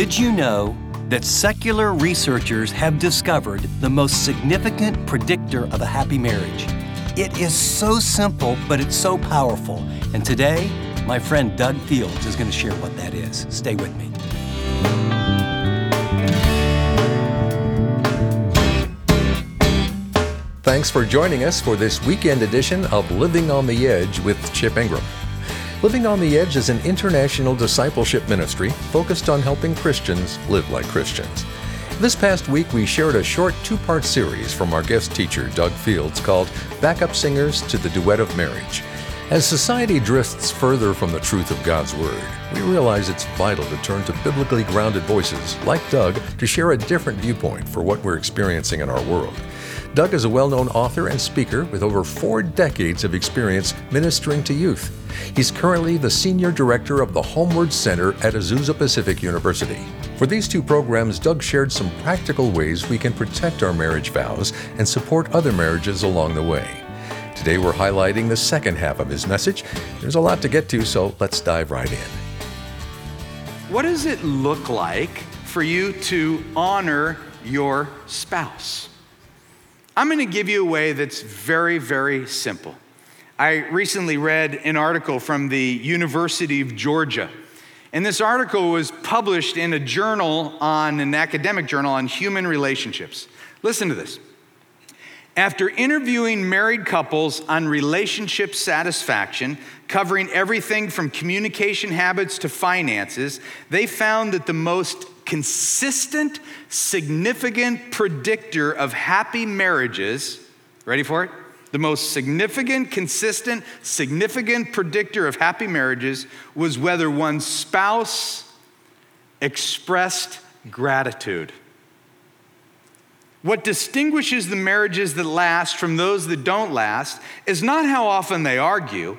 Did you know that secular researchers have discovered the most significant predictor of a happy marriage? It is so simple, but it's so powerful. And today, my friend Doug Fields is going to share what that is. Stay with me. Thanks for joining us for this weekend edition of Living on the Edge with Chip Ingram. Living on the Edge is an international discipleship ministry focused on helping Christians live like Christians. This past week, we shared a short two part series from our guest teacher, Doug Fields, called Backup Singers to the Duet of Marriage. As society drifts further from the truth of God's Word, we realize it's vital to turn to biblically grounded voices like Doug to share a different viewpoint for what we're experiencing in our world. Doug is a well known author and speaker with over four decades of experience ministering to youth. He's currently the Senior Director of the HomeWord Center at Azusa Pacific University. For these two programs, Doug shared some practical ways we can protect our marriage vows and support other marriages along the way. Today, we're highlighting the second half of his message. There's a lot to get to, so let's dive right in. What does it look like for you to honor your spouse? I'm going to give you a way that's very, very simple. I recently read an article from the University of Georgia. And this article was published in a journal on an academic journal on human relationships. Listen to this. After interviewing married couples on relationship satisfaction, covering everything from communication habits to finances, they found that the most consistent, significant predictor of happy marriages. Ready for it? The most significant, consistent, significant predictor of happy marriages was whether one's spouse expressed gratitude. What distinguishes the marriages that last from those that don't last is not how often they argue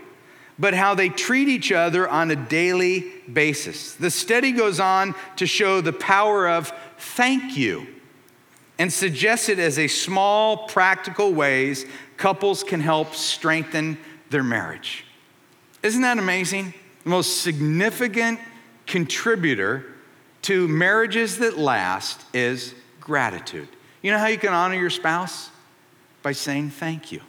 but how they treat each other on a daily basis. The study goes on to show the power of thank you and suggests it as a small, practical ways couples can help strengthen their marriage. Isn't that amazing? The most significant contributor to marriages that last is gratitude. You know how you can honor your spouse? By saying thank you.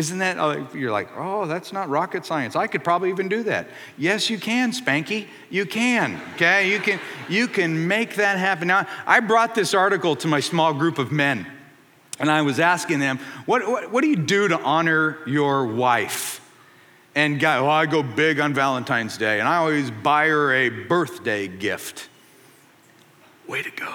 Isn't that, oh, you're like, oh, that's not rocket science. I could probably even do that. Yes, you can, Spanky. You can, okay? You can, you can make that happen. Now, I brought this article to my small group of men, and I was asking them, what, what, what do you do to honor your wife? And guy, well, I go big on Valentine's Day, and I always buy her a birthday gift. Way to go.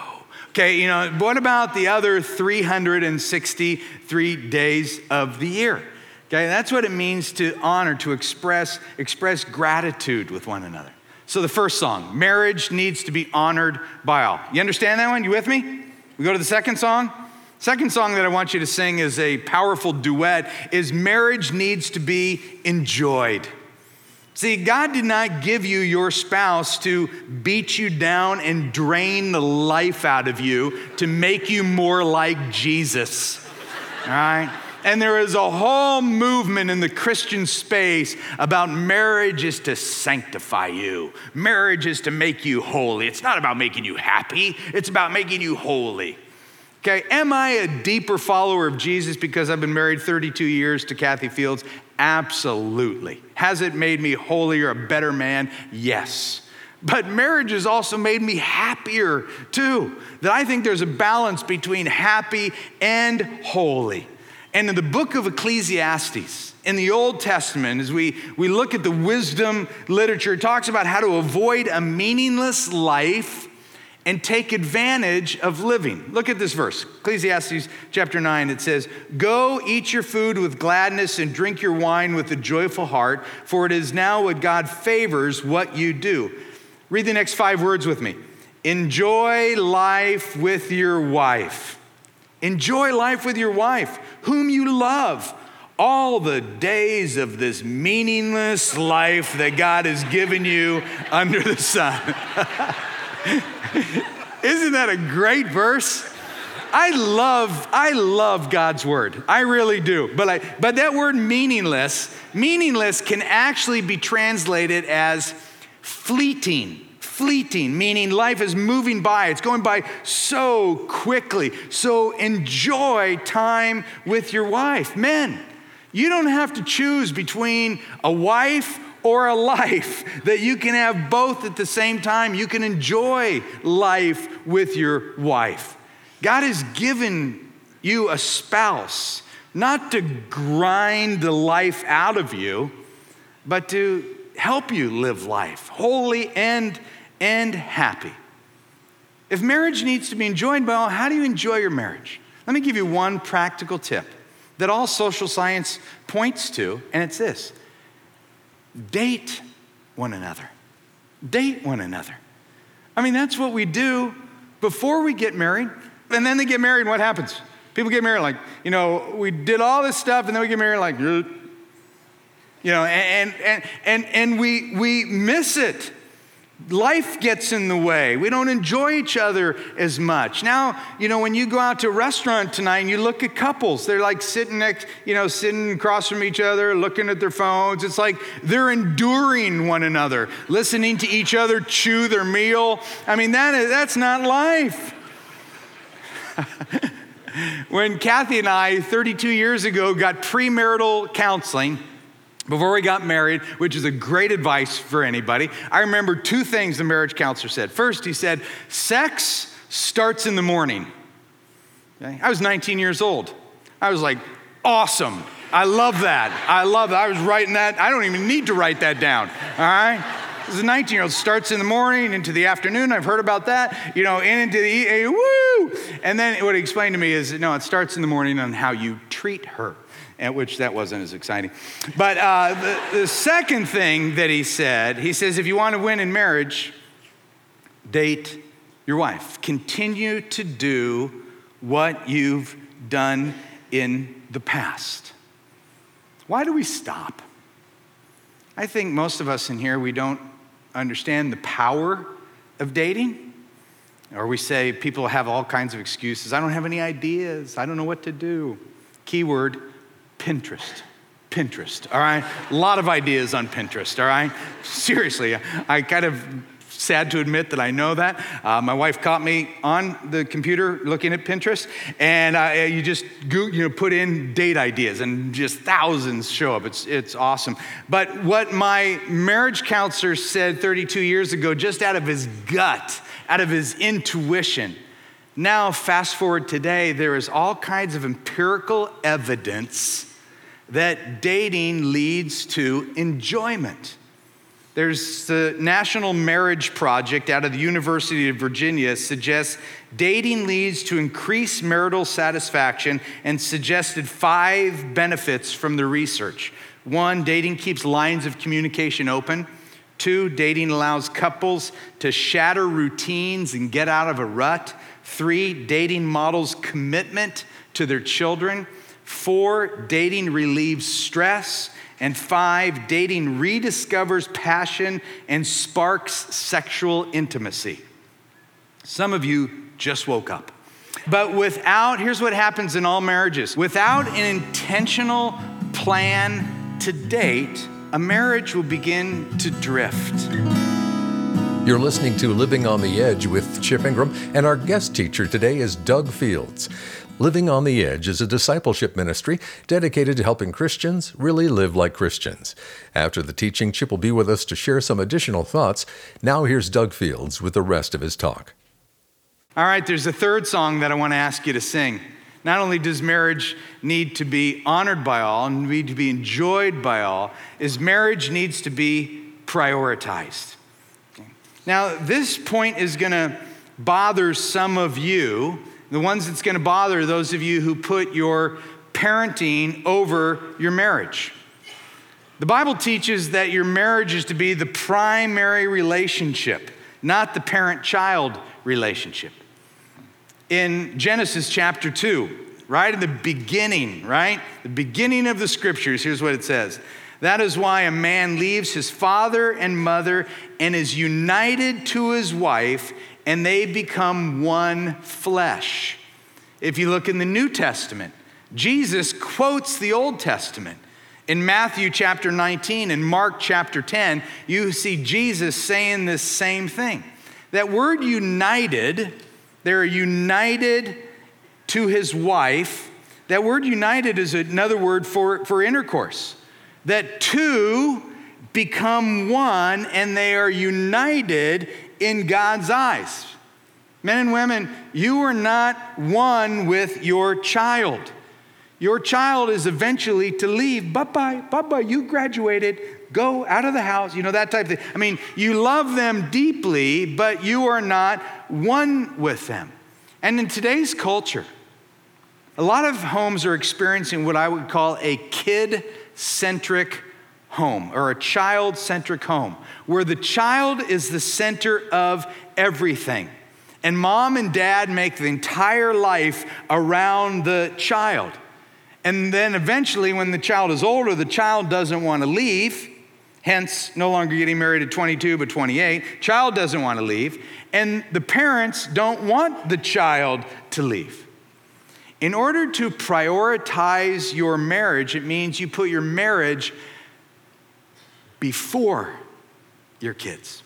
Okay, you know, what about the other 363 days of the year? Okay, that's what it means to honor, to express, express gratitude with one another. So the first song, marriage needs to be honored by all. You understand that one? You with me? We go to the second song. Second song that I want you to sing is a powerful duet is marriage needs to be enjoyed. See, God did not give you your spouse to beat you down and drain the life out of you to make you more like Jesus. All right? And there is a whole movement in the Christian space about marriage is to sanctify you. Marriage is to make you holy. It's not about making you happy, it's about making you holy. Okay, am I a deeper follower of Jesus because I've been married 32 years to Kathy Fields? Absolutely. Has it made me holier, a better man? Yes. But marriage has also made me happier too. That I think there's a balance between happy and holy. And in the book of Ecclesiastes, in the Old Testament, as we, we look at the wisdom literature, it talks about how to avoid a meaningless life and take advantage of living. Look at this verse, Ecclesiastes chapter 9. It says, Go eat your food with gladness and drink your wine with a joyful heart, for it is now what God favors what you do. Read the next five words with me. Enjoy life with your wife. Enjoy life with your wife, whom you love all the days of this meaningless life that God has given you under the sun. Isn't that a great verse? I love, I love God's word. I really do. But, I, but that word meaningless, meaningless can actually be translated as fleeting, fleeting, meaning life is moving by. It's going by so quickly. So enjoy time with your wife. Men, you don't have to choose between a wife or a life that you can have both at the same time. You can enjoy life with your wife. God has given you a spouse not to grind the life out of you, but to help you live life holy and, and happy. If marriage needs to be enjoyed all, how do you enjoy your marriage? Let me give you one practical tip that all social science points to, and it's this date one another. Date one another. I mean, that's what we do before we get married. And then they get married, and what happens? People get married like, you know, we did all this stuff and then we get married like, you know, and, and, and, and we, we miss it. Life gets in the way. We don't enjoy each other as much. Now, you know, when you go out to a restaurant tonight and you look at couples, they're like sitting next, you know, sitting across from each other, looking at their phones. It's like they're enduring one another, listening to each other chew their meal. I mean, that is, that's not life. when Kathy and I, 32 years ago, got premarital counseling, before we got married, which is a great advice for anybody, I remember two things the marriage counselor said. First, he said, sex starts in the morning. Okay? I was 19 years old. I was like, awesome. I love that. I love that. I was writing that. I don't even need to write that down. All right? This is a 19 year old starts in the morning into the afternoon. I've heard about that, you know, and into the woo. And then what he explained to me is no, it starts in the morning on how you treat her, which that wasn't as exciting. But uh, the, the second thing that he said, he says, if you want to win in marriage, date your wife. Continue to do what you've done in the past. Why do we stop? I think most of us in here, we don't understand the power of dating. Or we say people have all kinds of excuses. I don't have any ideas. I don't know what to do. Keyword Pinterest. Pinterest, all right? A lot of ideas on Pinterest, all right? Seriously, I kind of sad to admit that I know that. Uh, my wife caught me on the computer looking at Pinterest, and uh, you just go, you know put in date ideas, and just thousands show up. It's it's awesome. But what my marriage counselor said 32 years ago, just out of his gut, out of his intuition. Now, fast forward today, there is all kinds of empirical evidence that dating leads to enjoyment. There's the National Marriage Project out of the University of Virginia suggests dating leads to increased marital satisfaction and suggested five benefits from the research. One, dating keeps lines of communication open. Two, dating allows couples to shatter routines and get out of a rut. Three, dating models commitment to their children. Four, dating relieves stress. And five, dating rediscovers passion and sparks sexual intimacy. Some of you just woke up. But without, here's what happens in all marriages without an intentional plan to date, a marriage will begin to drift. You're listening to Living on the Edge with Chip Ingram, and our guest teacher today is Doug Fields. Living on the Edge is a discipleship ministry dedicated to helping Christians really live like Christians. After the teaching, Chip will be with us to share some additional thoughts. Now, here's Doug Fields with the rest of his talk. All right, there's a third song that I want to ask you to sing. Not only does marriage need to be honored by all and need to be enjoyed by all, is marriage needs to be prioritized. Now, this point is going to bother some of you the ones that's going to bother those of you who put your parenting over your marriage. The Bible teaches that your marriage is to be the primary relationship, not the parent child relationship. In Genesis chapter 2, right in the beginning, right? The beginning of the scriptures, here's what it says. That is why a man leaves his father and mother and is united to his wife, and they become one flesh. If you look in the New Testament, Jesus quotes the Old Testament. In Matthew chapter 19 and Mark chapter 10, you see Jesus saying this same thing. That word united, they're united to his wife. That word united is another word for, for intercourse. That two become one and they are united in God's eyes. Men and women, you are not one with your child. Your child is eventually to leave. Bye bye, bye bye, you graduated, go out of the house, you know, that type of thing. I mean, you love them deeply, but you are not one with them. And in today's culture, a lot of homes are experiencing what I would call a kid centric home or a child centric home, where the child is the center of everything. And mom and dad make the entire life around the child. And then eventually, when the child is older, the child doesn't want to leave, hence, no longer getting married at 22 but 28. Child doesn't want to leave, and the parents don't want the child to leave. In order to prioritize your marriage, it means you put your marriage before your kids.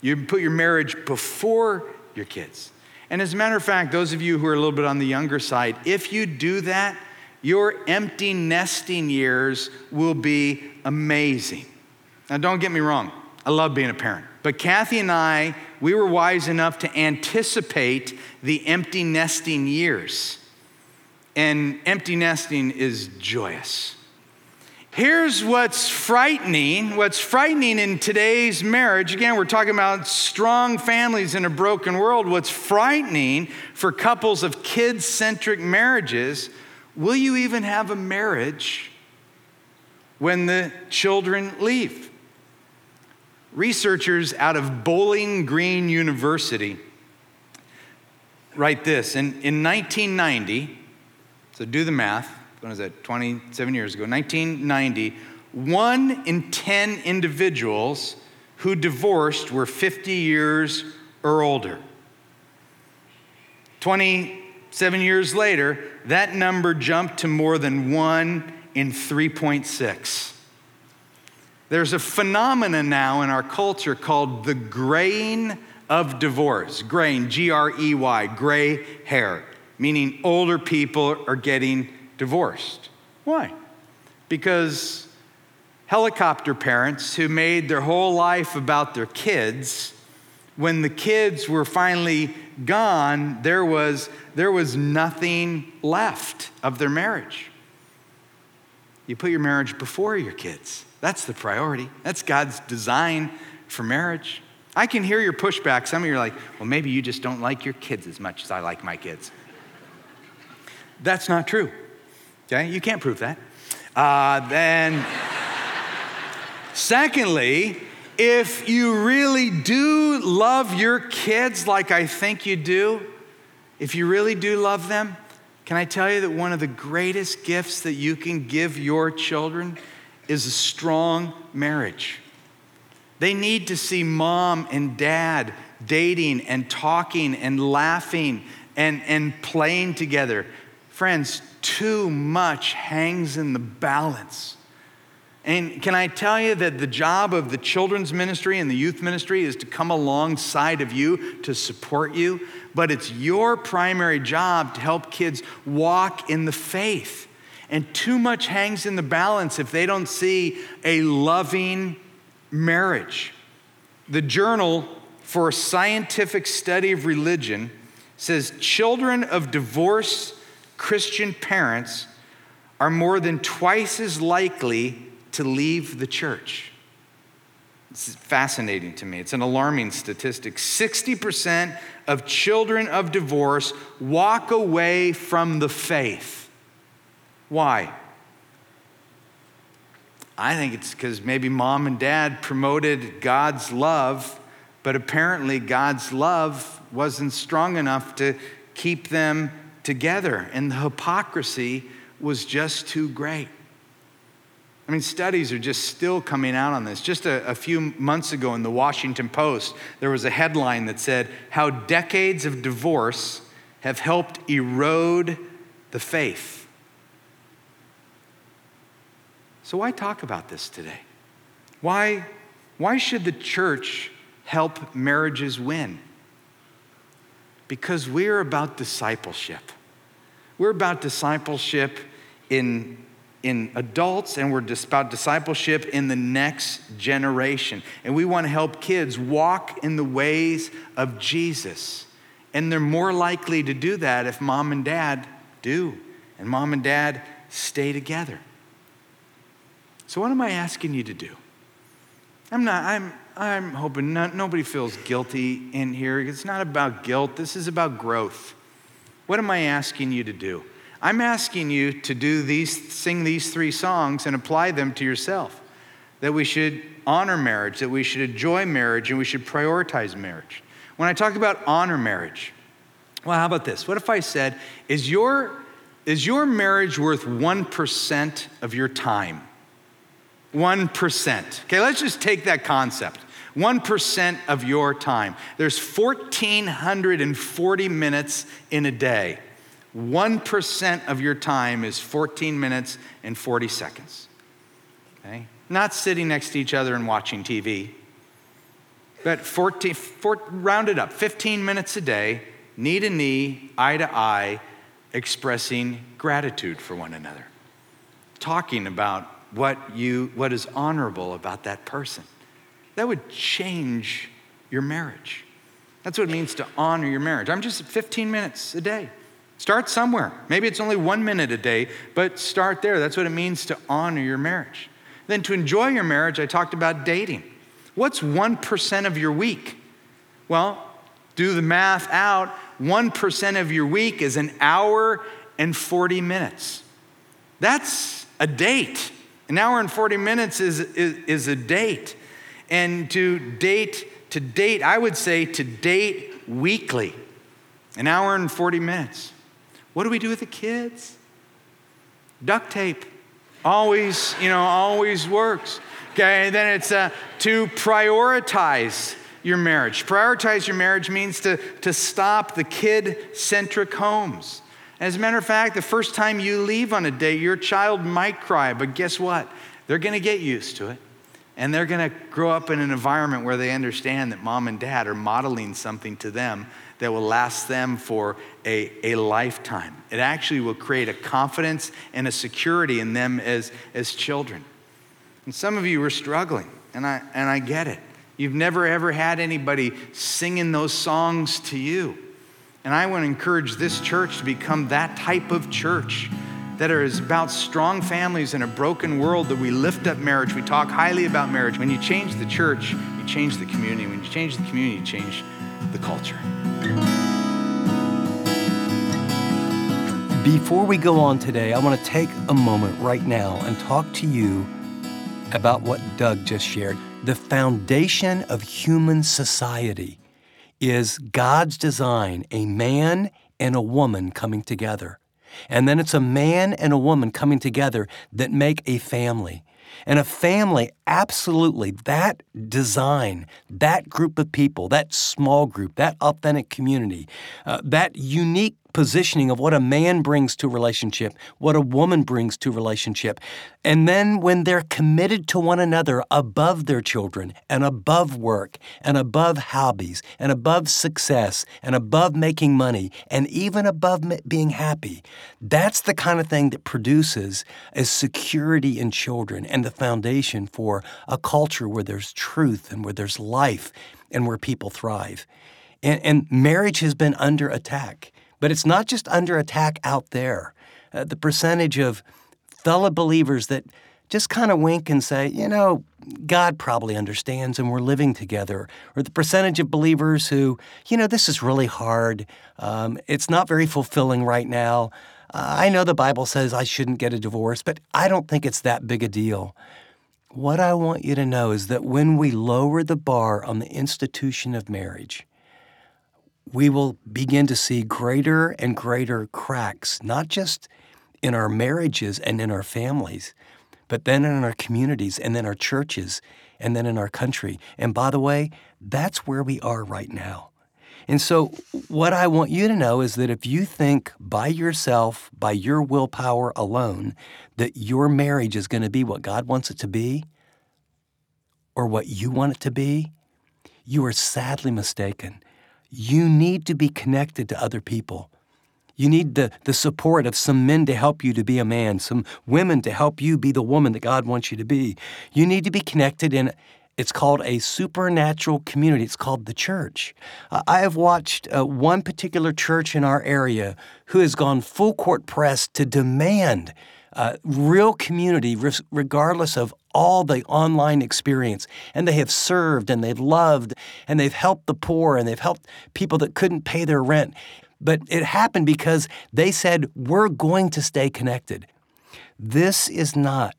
You put your marriage before your kids. And as a matter of fact, those of you who are a little bit on the younger side, if you do that, your empty nesting years will be amazing. Now, don't get me wrong, I love being a parent. But Kathy and I, we were wise enough to anticipate the empty nesting years. And empty nesting is joyous. Here's what's frightening. What's frightening in today's marriage, again, we're talking about strong families in a broken world. What's frightening for couples of kid centric marriages Will you even have a marriage when the children leave? Researchers out of Bowling Green University write this in, in 1990, so do the math, when was that, 27 years ago, 1990, one in 10 individuals who divorced were 50 years or older. 27 years later, that number jumped to more than one in 3.6. There's a phenomenon now in our culture called the graying of divorce. Graying, G R E Y, gray hair, meaning older people are getting divorced. Why? Because helicopter parents who made their whole life about their kids, when the kids were finally gone, there was, there was nothing left of their marriage. You put your marriage before your kids. That's the priority. That's God's design for marriage. I can hear your pushback. Some of you are like, well, maybe you just don't like your kids as much as I like my kids. That's not true. Okay? You can't prove that. Uh, then, secondly, if you really do love your kids like I think you do, if you really do love them, can I tell you that one of the greatest gifts that you can give your children is a strong marriage? They need to see mom and dad dating and talking and laughing and, and playing together. Friends, too much hangs in the balance and can I tell you that the job of the children's ministry and the youth ministry is to come alongside of you to support you, but it's your primary job to help kids walk in the faith. And too much hangs in the balance if they don't see a loving marriage. The Journal for a Scientific Study of Religion says children of divorced Christian parents are more than twice as likely to leave the church. It's fascinating to me. It's an alarming statistic. 60% of children of divorce walk away from the faith. Why? I think it's because maybe mom and dad promoted God's love, but apparently God's love wasn't strong enough to keep them together, and the hypocrisy was just too great. I mean, studies are just still coming out on this. Just a, a, few months ago in the Washington Post, there was a headline that said, How decades of divorce have helped erode the faith. So, why talk about this today? Why, why should the church help marriages win? Because we're about discipleship. We're about discipleship in, in adults, and we're about discipleship in the next generation. And we want to help kids walk in the ways of Jesus. And they're more likely to do that if mom and dad do, and mom and dad stay together. So, what am I asking you to do? I'm not, I'm, I'm hoping not, nobody feels guilty in here. It's not about guilt, this is about growth. What am I asking you to do? I'm asking you to do these, sing these three songs and apply them to yourself. That we should honor marriage, that we should enjoy marriage, and we should prioritize marriage. When I talk about honor marriage, well, how about this? What if I said, is your, is your marriage worth 1% of your time? 1%. Okay, let's just take that concept. 1% of your time. There's 1,440 minutes in a day. 1% of your time is 14 minutes and 40 seconds. Okay? Not sitting next to each other and watching TV, but 14, four, round it up, 15 minutes a day, knee to knee, eye to eye, expressing gratitude for one another, talking about what, you, what is honorable about that person. That would change your marriage. That's what it means to honor your marriage. I'm just 15 minutes a day. Start somewhere. Maybe it's only one minute a day, but start there. That's what it means to honor your marriage. Then to enjoy your marriage, I talked about dating. What's 1% of your week? Well, do the math out. 1% of your week is an hour and 40 minutes. That's a date. An hour and 40 minutes is, is, is a date. And to date, to date, I would say to date weekly, an hour and 40 minutes. What do we do with the kids? Duct tape. Always, you know, always works. Okay, and then it's uh, to prioritize your marriage. Prioritize your marriage means to, to stop the kid centric homes. As a matter of fact, the first time you leave on a date, your child might cry, but guess what? They're going to get used to it. And they're going to grow up in an environment where they understand that mom and dad are modeling something to them that will last them for a, a lifetime. It actually will create a confidence and a security in them as, as children. And some of you are struggling, and I, and I get it. You've never ever had anybody singing those songs to you. And I want to encourage this church to become that type of church that is about strong families in a broken world that we lift up marriage. We talk highly about marriage. When you change the church, you change the community. When you change the community, you change the culture. Before we go on today, I want to take a moment right now and talk to you about what Doug just shared. The foundation of human society is God's design, a man and a woman coming together. And then it's a man and a woman coming together that make a family. And a family, absolutely, that design, that group of people, that small group, that authentic community, uh, that unique positioning of what a man brings to relationship, what a woman brings to relationship. And then when they're committed to one another above their children and above work and above hobbies and above success and above making money and even above being happy, that's the kind of thing that produces a security in children and the foundation for a culture where there's truth and where there's life and where people thrive. And, and marriage has been under attack. But it's not just under attack out there. Uh, the percentage of fellow believers that just kind of wink and say, you know, God probably understands and we're living together. Or the percentage of believers who, you know, this is really hard. Um, it's not very fulfilling right now. Uh, I know the Bible says I shouldn't get a divorce, but I don't think it's that big a deal. What I want you to know is that when we lower the bar on the institution of marriage, we will begin to see greater and greater cracks, not just in our marriages and in our families, but then in our communities and then our churches and then in our country. And by the way, that's where we are right now. And so, what I want you to know is that if you think by yourself, by your willpower alone, that your marriage is going to be what God wants it to be or what you want it to be, you are sadly mistaken. You need to be connected to other people. You need the, the support of some men to help you to be a man, some women to help you be the woman that God wants you to be. You need to be connected in, it's called a supernatural community. It's called the church. Uh, I have watched uh, one particular church in our area who has gone full court press to demand uh, real community, regardless of all the online experience. And they have served and they've loved and they've helped the poor and they've helped people that couldn't pay their rent. But it happened because they said, We're going to stay connected. This is not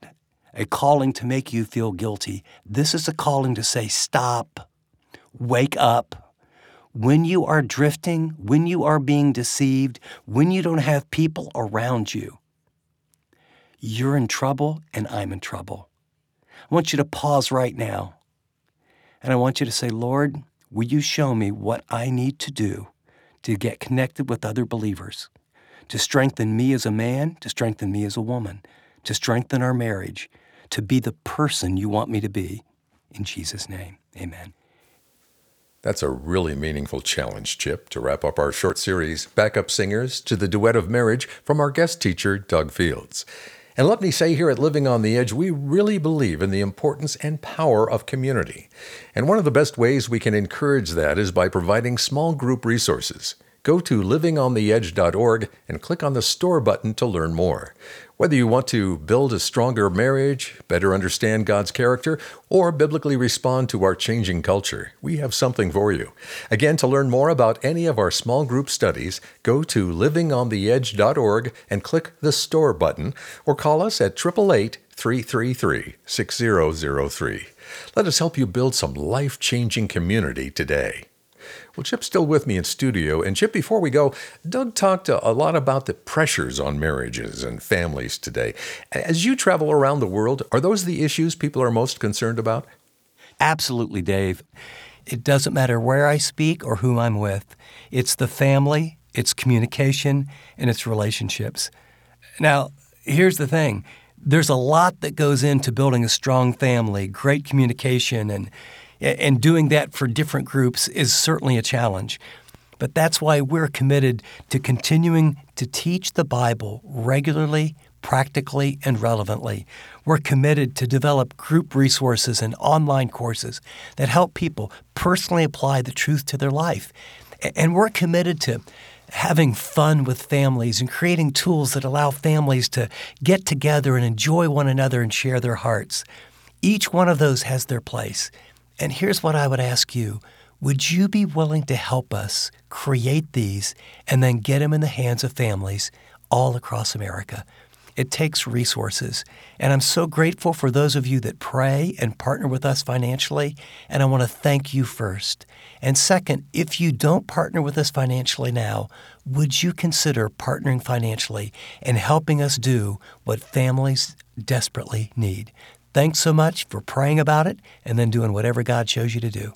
a calling to make you feel guilty. This is a calling to say, stop, wake up. When you are drifting, when you are being deceived, when you don't have people around you, you're in trouble and I'm in trouble. I want you to pause right now and I want you to say, Lord, will you show me what I need to do to get connected with other believers, to strengthen me as a man, to strengthen me as a woman, to strengthen our marriage, to be the person you want me to be. In Jesus' name, amen. That's a really meaningful challenge, Chip, to wrap up our short series, Backup Singers to the Duet of Marriage, from our guest teacher, Doug Fields. And let me say here at Living on the Edge, we really believe in the importance and power of community. And one of the best ways we can encourage that is by providing small group resources. Go to livingontheedge.org and click on the store button to learn more. Whether you want to build a stronger marriage, better understand God's character, or biblically respond to our changing culture, we have something for you. Again, to learn more about any of our small group studies, go to livingontheedge.org and click the Store button, or call us at 888 333 6003. Let us help you build some life changing community today. Well, Chip's still with me in studio. And Chip, before we go, Doug talked a lot about the pressures on marriages and families today. As you travel around the world, are those the issues people are most concerned about? Absolutely, Dave. It doesn't matter where I speak or whom I'm with, it's the family, it's communication, and it's relationships. Now, here's the thing there's a lot that goes into building a strong family, great communication, and and doing that for different groups is certainly a challenge. But that's why we're committed to continuing to teach the Bible regularly, practically, and relevantly. We're committed to develop group resources and online courses that help people personally apply the truth to their life. And we're committed to having fun with families and creating tools that allow families to get together and enjoy one another and share their hearts. Each one of those has their place. And here's what I would ask you Would you be willing to help us create these and then get them in the hands of families all across America? It takes resources. And I'm so grateful for those of you that pray and partner with us financially. And I want to thank you first. And second, if you don't partner with us financially now, would you consider partnering financially and helping us do what families desperately need? Thanks so much for praying about it and then doing whatever God shows you to do.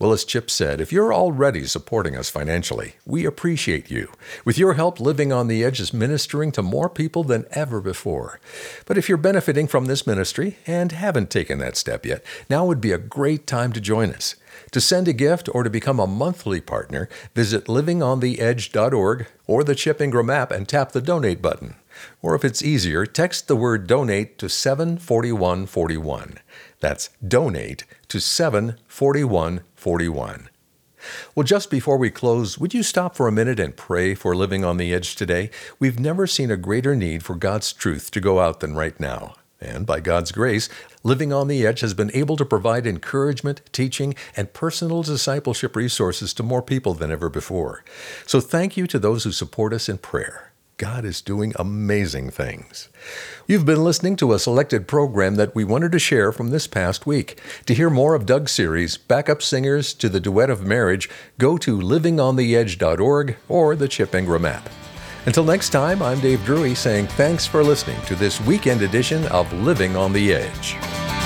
Well, as Chip said, if you're already supporting us financially, we appreciate you. With your help, Living on the Edge is ministering to more people than ever before. But if you're benefiting from this ministry and haven't taken that step yet, now would be a great time to join us. To send a gift or to become a monthly partner, visit livingontheedge.org or the Chip Ingram app and tap the donate button. Or if it's easier, text the word donate to 74141. That's donate to 74141. Well, just before we close, would you stop for a minute and pray for living on the edge today? We've never seen a greater need for God's truth to go out than right now. And by God's grace, Living on the Edge has been able to provide encouragement, teaching, and personal discipleship resources to more people than ever before. So thank you to those who support us in prayer. God is doing amazing things. You've been listening to a selected program that we wanted to share from this past week. To hear more of Doug's series, Backup Singers to the Duet of Marriage, go to livingontheedge.org or the Chip Ingram app. Until next time, I'm Dave Drury saying thanks for listening to this weekend edition of Living on the Edge.